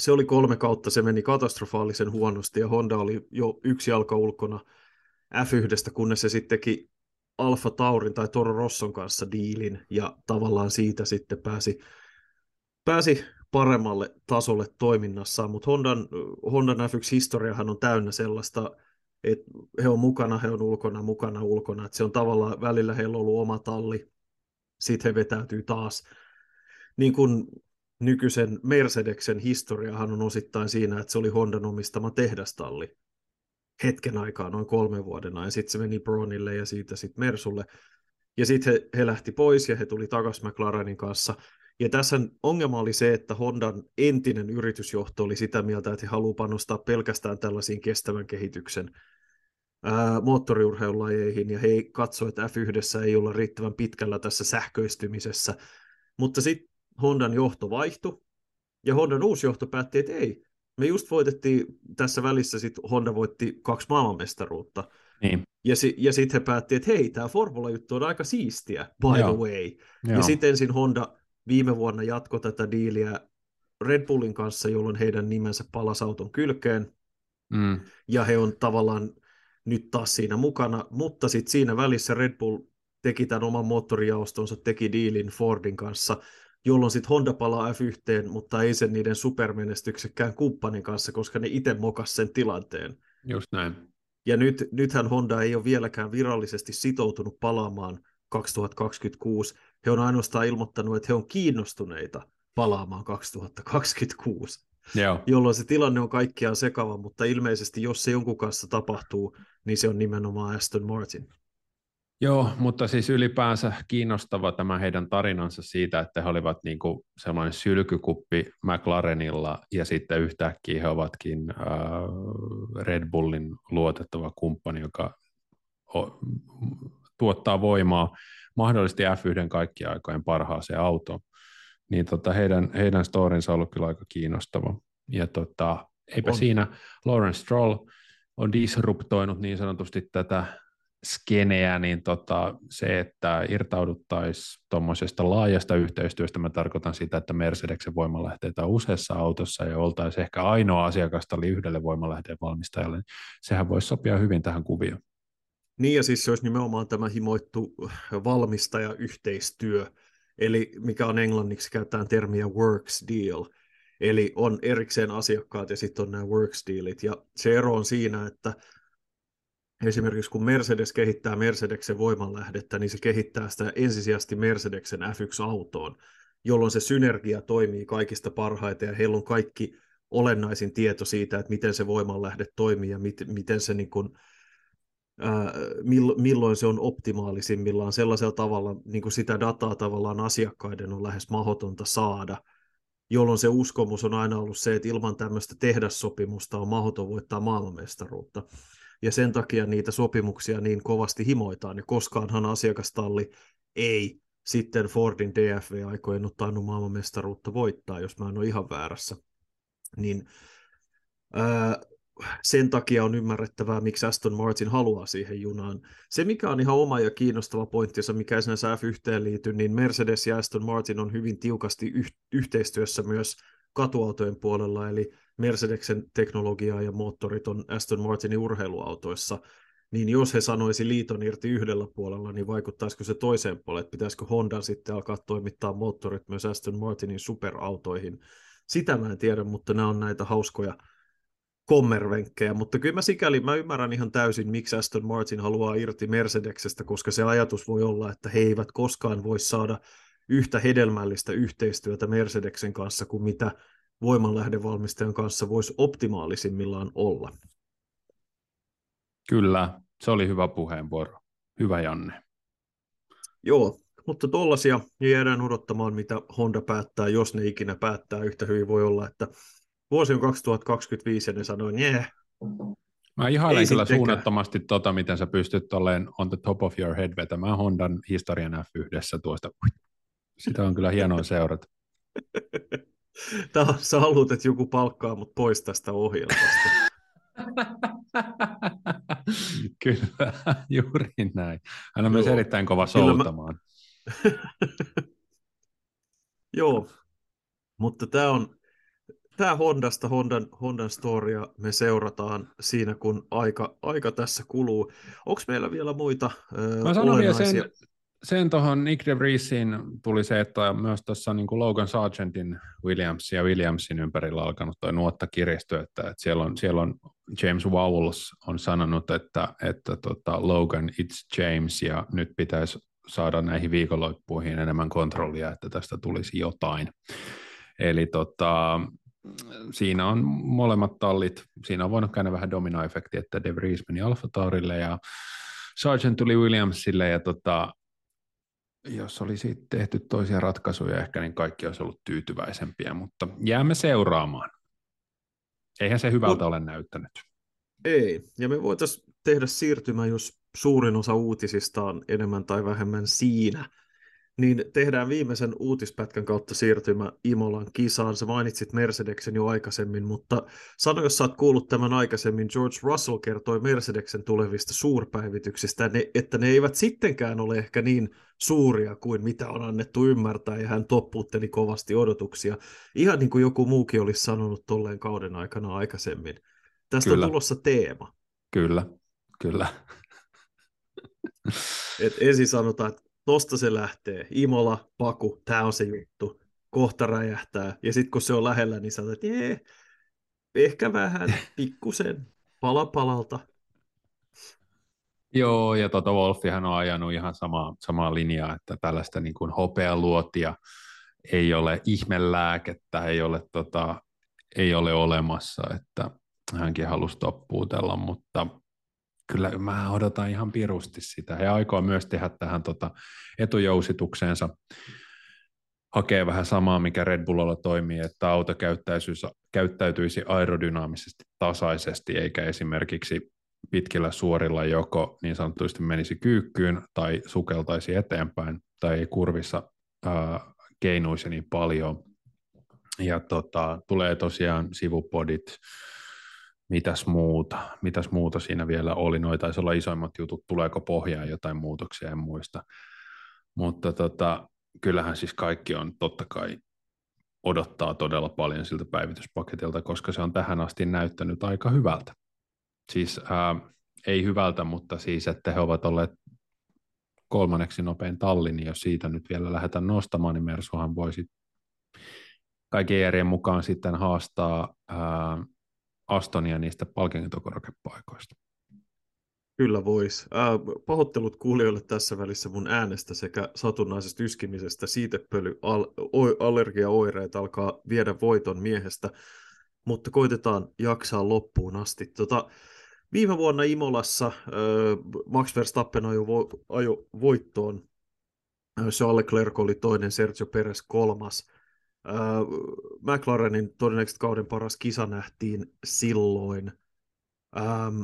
se oli kolme kautta, se meni katastrofaalisen huonosti ja Honda oli jo yksi jalka ulkona F1, kunnes se sitten teki Alfa Taurin tai Toro Rosson kanssa diilin ja tavallaan siitä sitten pääsi, pääsi paremmalle tasolle toiminnassaan, mutta Hondan, Hondan F1-historiahan on täynnä sellaista että he on mukana, he on ulkona, mukana, ulkona. Että se on tavallaan välillä heillä on ollut oma talli, sitten he vetäytyy taas. Niin kuin nykyisen Mercedeksen historiahan on osittain siinä, että se oli Hondan omistama tehdastalli hetken aikaa, noin kolme vuodena, ja sitten se meni Bronille ja siitä sitten Mersulle. Ja sitten he, he lähti pois ja he tuli takaisin McLarenin kanssa. Ja tässä ongelma oli se, että Hondan entinen yritysjohto oli sitä mieltä, että he haluaa panostaa pelkästään tällaisiin kestävän kehityksen ää, moottoriurheilulajeihin, ja he katsoivat, että F1 ei olla riittävän pitkällä tässä sähköistymisessä. Mutta sitten Hondan johto vaihtui, ja Hondan uusi johto päätti, että ei, me just voitettiin tässä välissä, sit Honda voitti kaksi maailmanmestaruutta. Niin. Ja, si- ja sitten he päätti, että hei, tämä Formula-juttu on aika siistiä, by Joo. the way. Joo. Ja sitten ensin Honda viime vuonna jatko tätä diiliä Red Bullin kanssa, jolloin heidän nimensä palasi auton kylkeen. Mm. Ja he on tavallaan nyt taas siinä mukana, mutta sitten siinä välissä Red Bull teki tämän oman moottorijaostonsa, teki diilin Fordin kanssa, jolloin sitten Honda palaa F1, mutta ei sen niiden supermenestyksekkään kumppanin kanssa, koska ne itse mokas sen tilanteen. Just näin. Ja nyt, nythän Honda ei ole vieläkään virallisesti sitoutunut palaamaan 2026. He on ainoastaan ilmoittanut, että he on kiinnostuneita palaamaan 2026. Joo. Jolloin se tilanne on kaikkiaan sekava, mutta ilmeisesti jos se jonkun kanssa tapahtuu, niin se on nimenomaan Aston Martin. Joo, mutta siis ylipäänsä kiinnostava tämä heidän tarinansa siitä, että he olivat niin kuin sellainen sylkykuppi McLarenilla ja sitten yhtäkkiä he ovatkin äh, Red Bullin luotettava kumppani, joka tuottaa voimaa mahdollisesti F1 kaikkien aikojen parhaaseen autoon. Niin tota, heidän, heidän storinsa on ollut kyllä aika kiinnostava. Ja tota, eipä on. siinä Lawrence Stroll on disruptoinut niin sanotusti tätä skeneä, niin tota, se, että irtauduttaisiin tuommoisesta laajasta yhteistyöstä, mä tarkoitan sitä, että Mercedeksen voimalähteitä on useassa autossa ja oltaisiin ehkä ainoa asiakasta oli yhdelle voimalähteen valmistajalle, niin sehän voisi sopia hyvin tähän kuvioon. Niin ja siis se olisi nimenomaan tämä himoittu valmistajayhteistyö, eli mikä on englanniksi käytetään termiä works deal, eli on erikseen asiakkaat ja sitten on nämä works dealit, ja se ero on siinä, että esimerkiksi kun Mercedes kehittää Mercedeksen voimanlähdettä, niin se kehittää sitä ensisijaisesti Mercedeksen F1-autoon, jolloin se synergia toimii kaikista parhaiten ja heillä on kaikki olennaisin tieto siitä, että miten se voimanlähde toimii ja mit, miten se niin kuin, ää, milloin se on optimaalisimmillaan sellaisella tavalla, niin kuin sitä dataa tavallaan asiakkaiden on lähes mahdotonta saada, jolloin se uskomus on aina ollut se, että ilman tämmöistä tehdassopimusta on mahdoton voittaa maailmanmestaruutta ja sen takia niitä sopimuksia niin kovasti himoitaan, ja koskaanhan asiakastalli ei sitten Fordin DFV-aikojen ole tainnut maailmanmestaruutta voittaa, jos mä en ole ihan väärässä. Niin ää, sen takia on ymmärrettävää, miksi Aston Martin haluaa siihen junaan. Se, mikä on ihan oma ja kiinnostava pointti, mikä ei sinänsä F1 liity, niin Mercedes ja Aston Martin on hyvin tiukasti yh- yhteistyössä myös katuautojen puolella, eli Mercedeksen teknologiaa ja moottorit on Aston Martinin urheiluautoissa, niin jos he sanoisi liiton irti yhdellä puolella, niin vaikuttaisiko se toiseen puolelle, että pitäisikö Honda sitten alkaa toimittaa moottorit myös Aston Martinin superautoihin. Sitä mä en tiedä, mutta nämä on näitä hauskoja kommervenkkejä, mutta kyllä mä sikäli mä ymmärrän ihan täysin, miksi Aston Martin haluaa irti Mercedeksestä, koska se ajatus voi olla, että he eivät koskaan voi saada yhtä hedelmällistä yhteistyötä Mercedeksen kanssa kuin mitä voimanlähdevalmistajan kanssa voisi optimaalisimmillaan olla. Kyllä, se oli hyvä puheenvuoro. Hyvä Janne. Joo, mutta tuollaisia jäädään odottamaan, mitä Honda päättää, jos ne ikinä päättää. Yhtä hyvin voi olla, että vuosi on 2025 ja ne sanoi, nee. Mä ihailen kyllä suunnattomasti tota, miten sä pystyt olleen on the top of your head vetämään Hondan historian F1 tuosta. Sitä on kyllä hienoa (laughs) seurata. Tämä, sä haluat, että joku palkkaa mut pois tästä ohjelmasta. (laughs) Kyllä, juuri näin. Hän on Joo. myös erittäin kova soutamaan. Mä... (laughs) Joo, mutta tämä on tämä Hondasta, Hondan, Hondan storia me seurataan siinä, kun aika, aika tässä kuluu. Onko meillä vielä muita Mä sanon vielä sen, sen tuohon Nick de Vriesin tuli se, että myös tuossa niin Logan Sargentin Williams ja Williamsin ympärillä alkanut tuo nuotta kirjasто, että, että siellä, on, siellä on James Vowles on sanonut, että, että tota, Logan it's James ja nyt pitäisi saada näihin viikonloppuihin enemmän kontrollia, että tästä tulisi jotain. Eli tota, siinä on molemmat tallit, siinä on voinut käydä vähän domino-efekti, että De Vries meni Alfa Taurille ja Sargent tuli Williamsille ja tota, jos olisi tehty toisia ratkaisuja ehkä, niin kaikki olisi ollut tyytyväisempiä, mutta jäämme seuraamaan. Eihän se hyvältä no, ole näyttänyt. Ei, ja me voitaisiin tehdä siirtymä, jos suurin osa uutisista on enemmän tai vähemmän siinä – niin tehdään viimeisen uutispätkän kautta siirtymä Imolan kisaan. Sä mainitsit Mercedeksen jo aikaisemmin, mutta sano, jos sä oot kuullut tämän aikaisemmin, George Russell kertoi Mercedeksen tulevista suurpäivityksistä, että ne eivät sittenkään ole ehkä niin suuria kuin mitä on annettu ymmärtää, ja hän toppuutteli kovasti odotuksia. Ihan niin kuin joku muukin olisi sanonut tolleen kauden aikana aikaisemmin. Tästä kyllä. on tulossa teema. Kyllä, kyllä. Et ensin sanotaan, että tosta se lähtee. Imola, Paku, tämä on se juttu. Kohta räjähtää. Ja sitten kun se on lähellä, niin sanotaan, että jee, ehkä vähän, (laughs) pikkusen, pala palalta. Joo, ja tota Wolfihan on ajanut ihan samaa, samaa linjaa, että tällaista niin kuin hopealuotia ei ole ihmelääkettä, ei ole, tota, ei ole olemassa, että hänkin halusi toppuutella, mutta kyllä mä odotan ihan pirusti sitä. He aikoo myös tehdä tähän tota etujousitukseensa, hakee vähän samaa, mikä Red Bullilla toimii, että auto käyttäytyisi, aerodynaamisesti tasaisesti, eikä esimerkiksi pitkillä suorilla joko niin sanotusti menisi kyykkyyn tai sukeltaisi eteenpäin tai kurvissa ää, keinuisi niin paljon. Ja tota, tulee tosiaan sivupodit, mitäs muuta, mitäs muuta siinä vielä oli, noita taisi olla isoimmat jutut, tuleeko pohjaan jotain muutoksia, en muista. Mutta tota, kyllähän siis kaikki on totta kai odottaa todella paljon siltä päivityspaketilta, koska se on tähän asti näyttänyt aika hyvältä. Siis ää, ei hyvältä, mutta siis, että he ovat olleet kolmanneksi nopein talli, niin jos siitä nyt vielä lähdetään nostamaan, niin Mersuhan voisi kaiken järjen mukaan sitten haastaa ää, Astonia niistä palkintokorakepaikoista. Kyllä vois. Äh, pahoittelut kuulijoille tässä välissä mun äänestä sekä satunnaisesta yskimisestä. Siitepöly, al, allergiaoireet alkaa viedä voiton miehestä, mutta koitetaan jaksaa loppuun asti. Tota, viime vuonna Imolassa äh, Max Verstappen ajo, vo, ajo voittoon. Charles Leclerc oli toinen, Sergio Perez kolmas. Äh, McLarenin todennäköisesti kauden paras kisa nähtiin silloin. Ähm,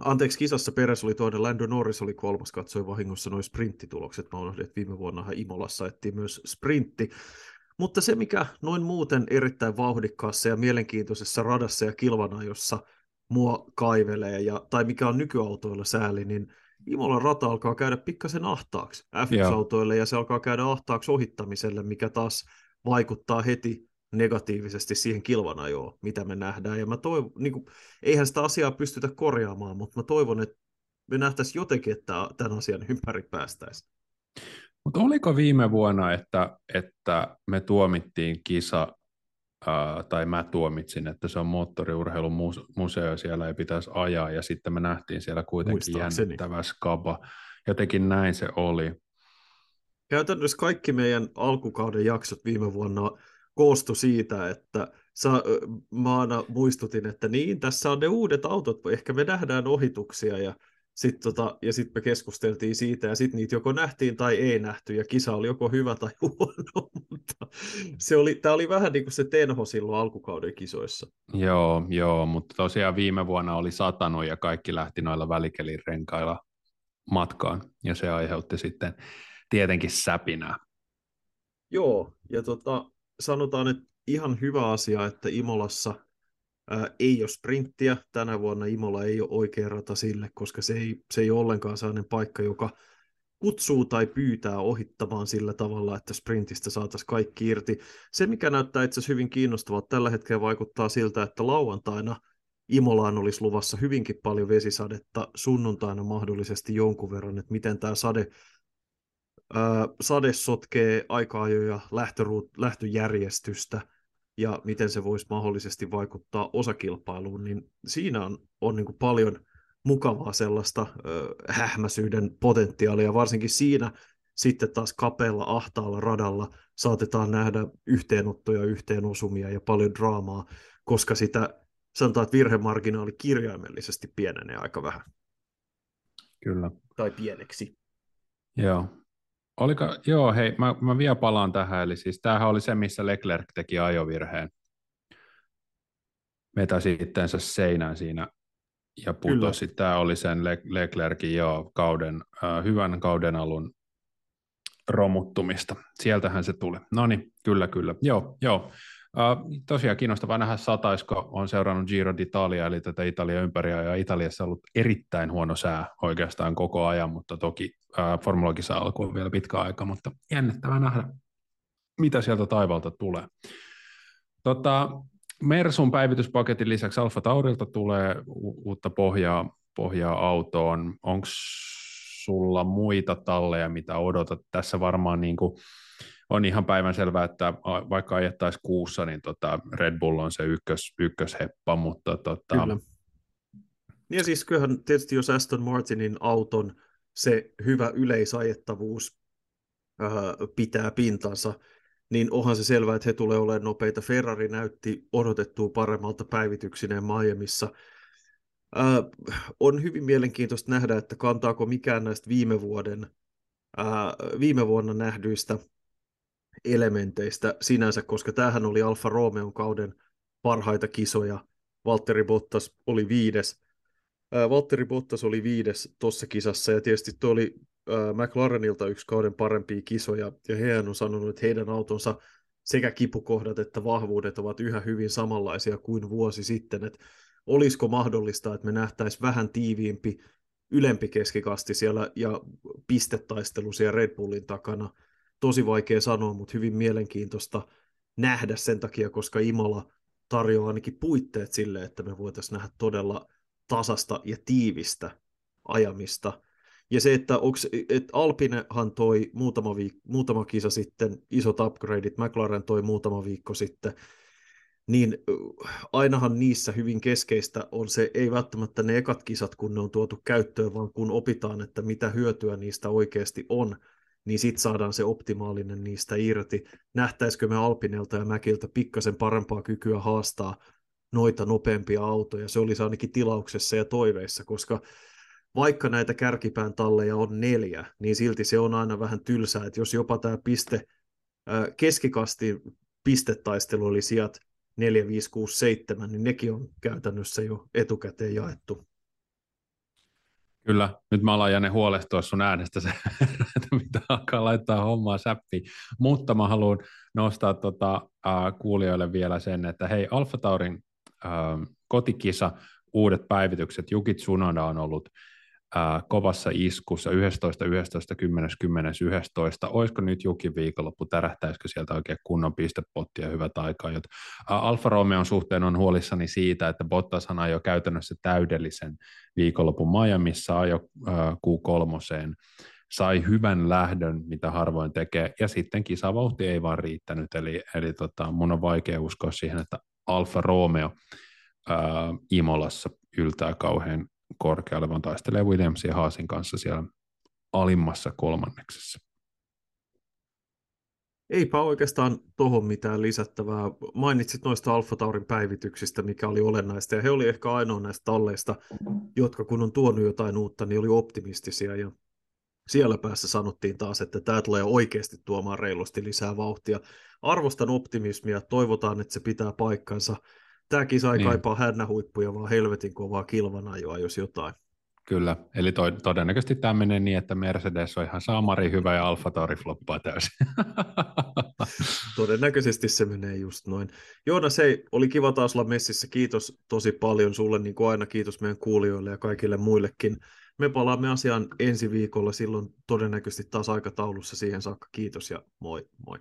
Anteeksi, kisassa Peres oli toinen, Lando Norris oli kolmas, katsoi vahingossa noin sprinttitulokset. Mä unohdin, että viime vuonna Imolassa ettiin myös sprintti. Mutta se, mikä noin muuten erittäin vauhdikkaassa ja mielenkiintoisessa radassa ja kilvanajossa mua kaivelee, ja, tai mikä on nykyautoilla sääli, niin Imolan rata alkaa käydä pikkasen ahtaaksi F1-autoille, ja se alkaa käydä ahtaaksi ohittamiselle, mikä taas vaikuttaa heti negatiivisesti siihen kilvanajoon, mitä me nähdään. Ja mä toivon, niin kuin, eihän sitä asiaa pystytä korjaamaan, mutta mä toivon, että me nähtäisiin jotenkin, että tämän asian ympäri päästäisiin. Mutta oliko viime vuonna, että, että me tuomittiin kisa, ää, tai mä tuomitsin, että se on moottoriurheilun museo, siellä ei pitäisi ajaa, ja sitten me nähtiin siellä kuitenkin jännittävä skaba. Jotenkin näin se oli. Käytännössä kaikki meidän alkukauden jaksot viime vuonna koostui siitä, että sa, mä aina muistutin, että niin, tässä on ne uudet autot, ehkä me nähdään ohituksia ja sitten tota, ja sit me keskusteltiin siitä ja sitten niitä joko nähtiin tai ei nähty ja kisa oli joko hyvä tai (laughs) huono, mutta se oli, tämä oli vähän niin kuin se tenho silloin alkukauden kisoissa. Joo, joo, mutta tosiaan viime vuonna oli satanut ja kaikki lähti noilla välikelin renkailla matkaan ja se aiheutti sitten tietenkin säpinää. Joo, ja tota, sanotaan, että ihan hyvä asia, että Imolassa ää, ei ole sprinttiä. Tänä vuonna Imola ei ole oikea rata sille, koska se ei, se ei ole ollenkaan sellainen paikka, joka kutsuu tai pyytää ohittamaan sillä tavalla, että sprintistä saataisiin kaikki irti. Se, mikä näyttää itse asiassa hyvin kiinnostavaa, tällä hetkellä vaikuttaa siltä, että lauantaina Imolaan olisi luvassa hyvinkin paljon vesisadetta, sunnuntaina mahdollisesti jonkun verran, että miten tämä sade sade sotkee aika-ajoja lähtöruut, lähtöjärjestystä ja miten se voisi mahdollisesti vaikuttaa osakilpailuun, niin siinä on, on niin paljon mukavaa sellaista ö, hähmäsyyden potentiaalia, varsinkin siinä sitten taas kapealla, ahtaalla radalla saatetaan nähdä yhteenottoja, yhteenosumia ja paljon draamaa, koska sitä sanotaan, että virhemarginaali kirjaimellisesti pienenee aika vähän. Kyllä. Tai pieneksi. Joo, Oliko, joo, hei, mä, mä vielä palaan tähän, eli siis tämähän oli se, missä Leclerc teki ajovirheen. Vetäsi itteensä seinään siinä ja putosi. Kyllä. Tämä oli sen Le- Leclercin jo kauden, äh, hyvän kauden alun romuttumista. Sieltähän se tuli. No niin, kyllä, kyllä. Joo, joo. Uh, tosiaan kiinnostavaa nähdä sataisko on seurannut Giro d'Italia, eli tätä Italia ympäri, ja Italiassa on ollut erittäin huono sää oikeastaan koko ajan, mutta toki uh, formulakisa alkoi vielä pitkä aika, mutta jännittävää nähdä, mitä sieltä taivalta tulee. Tota, Mersun päivityspaketin lisäksi Alfa Taurilta tulee u- uutta pohjaa, pohjaa autoon. Onko sulla muita talleja, mitä odotat? Tässä varmaan niin kuin on ihan päivän selvää, että vaikka ajettaisiin kuussa, niin tota Red Bull on se ykkös, ykkösheppa, mutta tota... Kyllä. Ja siis kyllähän tietysti jos Aston Martinin auton se hyvä yleisajettavuus äh, pitää pintansa, niin onhan se selvää, että he tulee olemaan nopeita. Ferrari näytti odotettua paremmalta päivityksineen Miamiissa. Äh, on hyvin mielenkiintoista nähdä, että kantaako mikään näistä viime vuoden äh, viime vuonna nähdyistä elementeistä sinänsä, koska tämähän oli Alfa Romeon kauden parhaita kisoja. Valtteri Bottas oli viides. Äh, Valtteri Bottas oli viides tuossa kisassa, ja tietysti tuo oli äh, McLarenilta yksi kauden parempia kisoja, ja hehän on sanonut, että heidän autonsa sekä kipukohdat että vahvuudet ovat yhä hyvin samanlaisia kuin vuosi sitten. Et olisiko mahdollista, että me nähtäisiin vähän tiiviimpi, ylempi keskikasti siellä ja pistetaistelu siellä Red Bullin takana. Tosi vaikea sanoa, mutta hyvin mielenkiintoista nähdä sen takia, koska Imola tarjoaa ainakin puitteet sille, että me voitaisiin nähdä todella tasasta ja tiivistä ajamista. Ja se, että, onks, että Alpinehan toi muutama, viik- muutama kisa sitten isot upgradeit, McLaren toi muutama viikko sitten, niin ainahan niissä hyvin keskeistä on se, ei välttämättä ne ekat kisat, kun ne on tuotu käyttöön, vaan kun opitaan, että mitä hyötyä niistä oikeasti on, niin sitten saadaan se optimaalinen niistä irti. Nähtäisikö me Alpinelta ja Mäkiltä pikkasen parempaa kykyä haastaa noita nopeampia autoja? Se olisi ainakin tilauksessa ja toiveissa, koska vaikka näitä kärkipään talleja on neljä, niin silti se on aina vähän tylsää, että jos jopa tämä piste, keskikasti pistetaistelu oli sijat 4, 5, 6, 7, niin nekin on käytännössä jo etukäteen jaettu. Kyllä, nyt mä alan Janne huolestua sun äänestä se, (laughs) että mitä alkaa laittaa hommaa säppiin. Mutta mä haluan nostaa tota, äh, kuulijoille vielä sen, että hei, Alfa Taurin äh, kotikisa, uudet päivitykset, Jukit Tsunoda on ollut ää, kovassa iskussa 11, 11, 10, 10, 11. Olisiko nyt Jukin viikonloppu, tärähtäisikö sieltä oikein kunnon pistepottia hyvät aikaa? Jot, ää, Alfa Romeon suhteen on huolissani siitä, että Bottashan ajoi käytännössä täydellisen viikonlopun Miamiissa, ajo ää, Q3 sai hyvän lähdön, mitä harvoin tekee, ja sitten kisavauhti ei vaan riittänyt, eli, eli tota, mun on vaikea uskoa siihen, että Alfa Romeo ää, Imolassa yltää kauhean korkealle, vaan taistelee Williamsin ja Haasin kanssa siellä alimmassa kolmanneksessa. Eipä oikeastaan tuohon mitään lisättävää. Mainitsit noista Alfa Taurin päivityksistä, mikä oli olennaista, ja he oli ehkä ainoa näistä talleista, jotka kun on tuonut jotain uutta, niin oli optimistisia, ja siellä päässä sanottiin taas, että tämä tulee oikeasti tuomaan reilusti lisää vauhtia. Arvostan optimismia, toivotaan, että se pitää paikkansa. Tämä kisa ei niin. kaipaa hännähuippuja, vaan helvetin kovaa kilvanajoa, jos jotain. Kyllä, eli to- todennäköisesti tämä menee niin, että Mercedes on ihan saamari hyvä ja Alfa Tauri floppaa täysin. (laughs) todennäköisesti se menee just noin. Joona, se oli kiva taas olla messissä. Kiitos tosi paljon sulle, niin kuin aina kiitos meidän kuulijoille ja kaikille muillekin. Me palaamme asiaan ensi viikolla, silloin todennäköisesti taas aikataulussa siihen saakka. Kiitos ja moi moi.